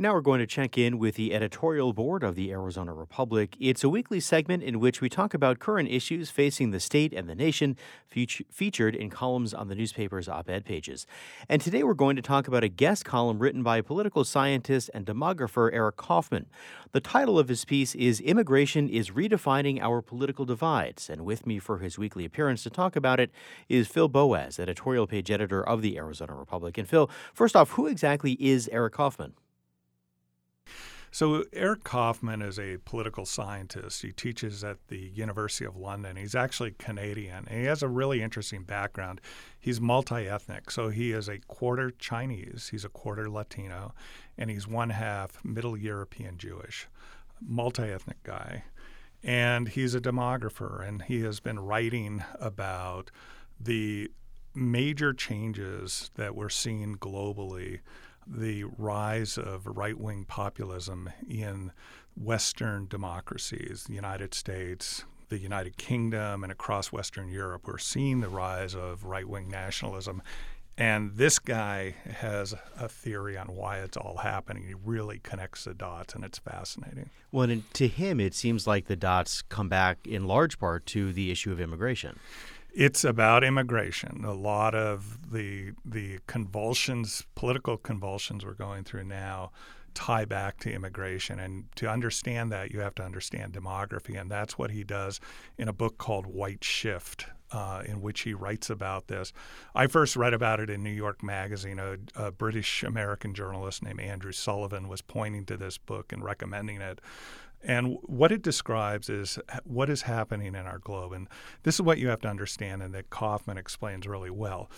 Now we're going to check in with the editorial board of the Arizona Republic. It's a weekly segment in which we talk about current issues facing the state and the nation, featured in columns on the newspaper's op ed pages. And today we're going to talk about a guest column written by political scientist and demographer Eric Kaufmann. The title of his piece is Immigration is Redefining Our Political Divides. And with me for his weekly appearance to talk about it is Phil Boas, editorial page editor of the Arizona Republic. And Phil, first off, who exactly is Eric Kaufmann? So, Eric Kaufmann is a political scientist. He teaches at the University of London. He's actually Canadian. And he has a really interesting background. He's multi ethnic. So, he is a quarter Chinese, he's a quarter Latino, and he's one half Middle European Jewish, multi ethnic guy. And he's a demographer, and he has been writing about the major changes that we're seeing globally the rise of right wing populism in Western democracies, the United States, the United Kingdom, and across Western Europe. We're seeing the rise of right wing nationalism. And this guy has a theory on why it's all happening. He really connects the dots, and it's fascinating. Well, and to him, it seems like the dots come back in large part to the issue of immigration. It's about immigration. A lot of the the convulsions, political convulsions we're going through now tie back to immigration. And to understand that, you have to understand demography. And that's what he does in a book called White Shift, uh, in which he writes about this. I first read about it in New York Magazine. A, a British American journalist named Andrew Sullivan was pointing to this book and recommending it. And what it describes is what is happening in our globe. And this is what you have to understand, and that Kaufmann explains really well.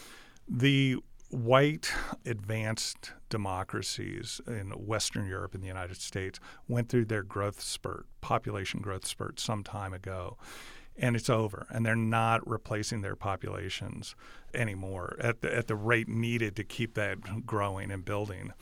The white advanced democracies in Western Europe and the United States went through their growth spurt, population growth spurt, some time ago. And it's over, and they're not replacing their populations anymore at the, at the rate needed to keep that growing and building.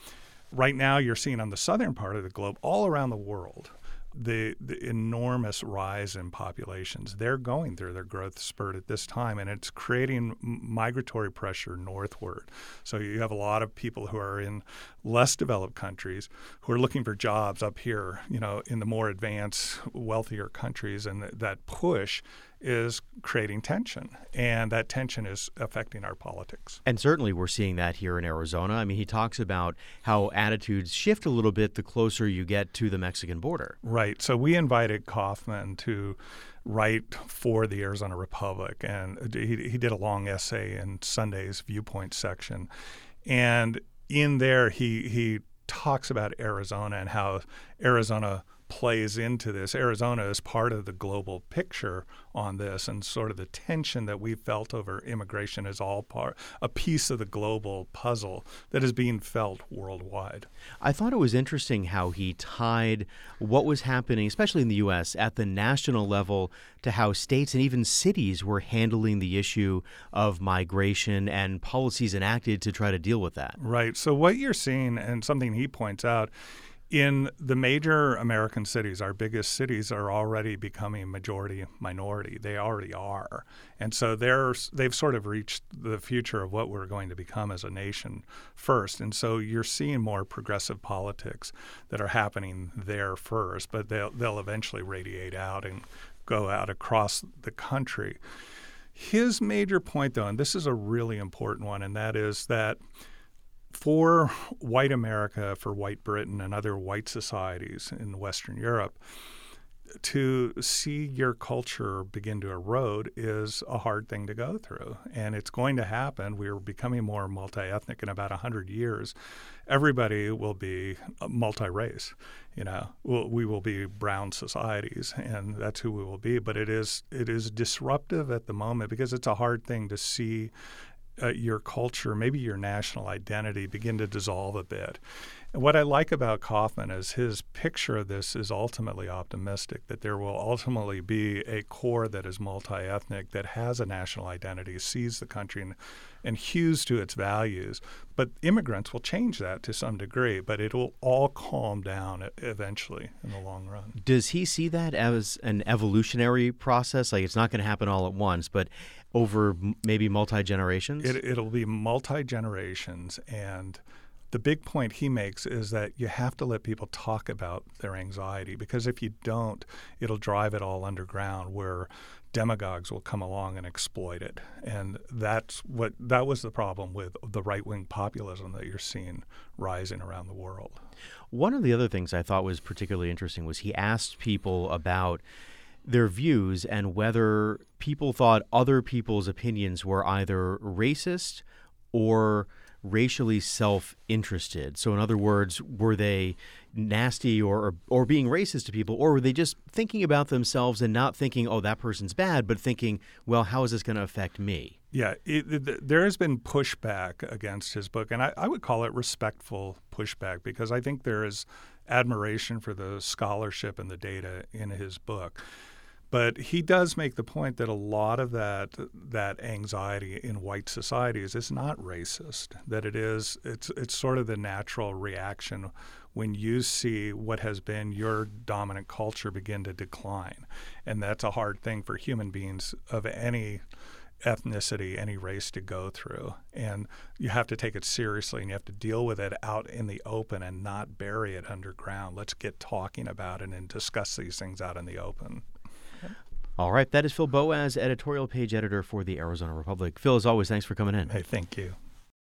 Right now, you're seeing on the southern part of the globe, all around the world, the, the enormous rise in populations. They're going through their growth spurt at this time, and it's creating migratory pressure northward. So you have a lot of people who are in less developed countries who are looking for jobs up here, you know, in the more advanced, wealthier countries, and th- that push is creating tension, and that tension is affecting our politics. And certainly, we're seeing that here in Arizona. I mean, he talks about how attitudes shift a little bit the closer you get to the Mexican border. Right. So we invited Kaufmann to write for the Arizona Republic, and he, he did a long essay in Sunday's Viewpoint section, and in there he he talks about Arizona and how Arizona plays into this. Arizona is part of the global picture on this, and sort of the tension that we felt over immigration is all part a piece of the global puzzle that is being felt worldwide. I thought it was interesting how he tied what was happening, especially in the U.S., at the national level, to how states and even cities were handling the issue of migration and policies enacted to try to deal with that. Right. So what you're seeing, and something he points out in the major American cities, our biggest cities are already becoming majority minority. They already are, and so they're they've sort of reached the future of what we're going to become as a nation first. And so you're seeing more progressive politics that are happening there first, but they'll they'll eventually radiate out and go out across the country. His major point, though, and this is a really important one, and that is that for white America, for white Britain, and other white societies in Western Europe, to see your culture begin to erode is a hard thing to go through. And it's going to happen. We're becoming more multi ethnic in about 100 years. Everybody will be multi race. You know, we'll, we will be brown societies, and that's who we will be. But it is, it is disruptive at the moment because it's a hard thing to see uh, your culture, maybe your national identity begin to dissolve a bit. And what I like about Kaufmann is his picture of this is ultimately optimistic, that there will ultimately be a core that is multi ethnic, that has a national identity, sees the country and, and hews to its values. But immigrants will change that to some degree, but it will all calm down eventually in the long run. Does he see that as an evolutionary process? Like it's not going to happen all at once, but over maybe multi generations? It, it'll be multi generations and the big point he makes is that you have to let people talk about their anxiety because if you don't, it'll drive it all underground where demagogues will come along and exploit it. And that's what that was the problem with the right wing populism that you're seeing rising around the world. One of the other things I thought was particularly interesting was he asked people about their views and whether people thought other people's opinions were either racist or racially self-interested. So in other words, were they nasty or or being racist to people or were they just thinking about themselves and not thinking, "Oh, that person's bad," but thinking, "Well, how is this going to affect me?" Yeah, it, it, there has been pushback against his book, and I, I would call it respectful pushback because I think there is admiration for the scholarship and the data in his book. But he does make the point that a lot of that that anxiety in white societies is not racist. That it is it's it's sort of the natural reaction when you see what has been your dominant culture begin to decline, and that's a hard thing for human beings of any ethnicity, any race to go through. And you have to take it seriously and you have to deal with it out in the open and not bury it underground. Let's get talking about it and discuss these things out in the open. All right. That is Phil Boas, editorial page editor for the Arizona Republic. Phil, as always, thanks for coming in. Hey, thank you.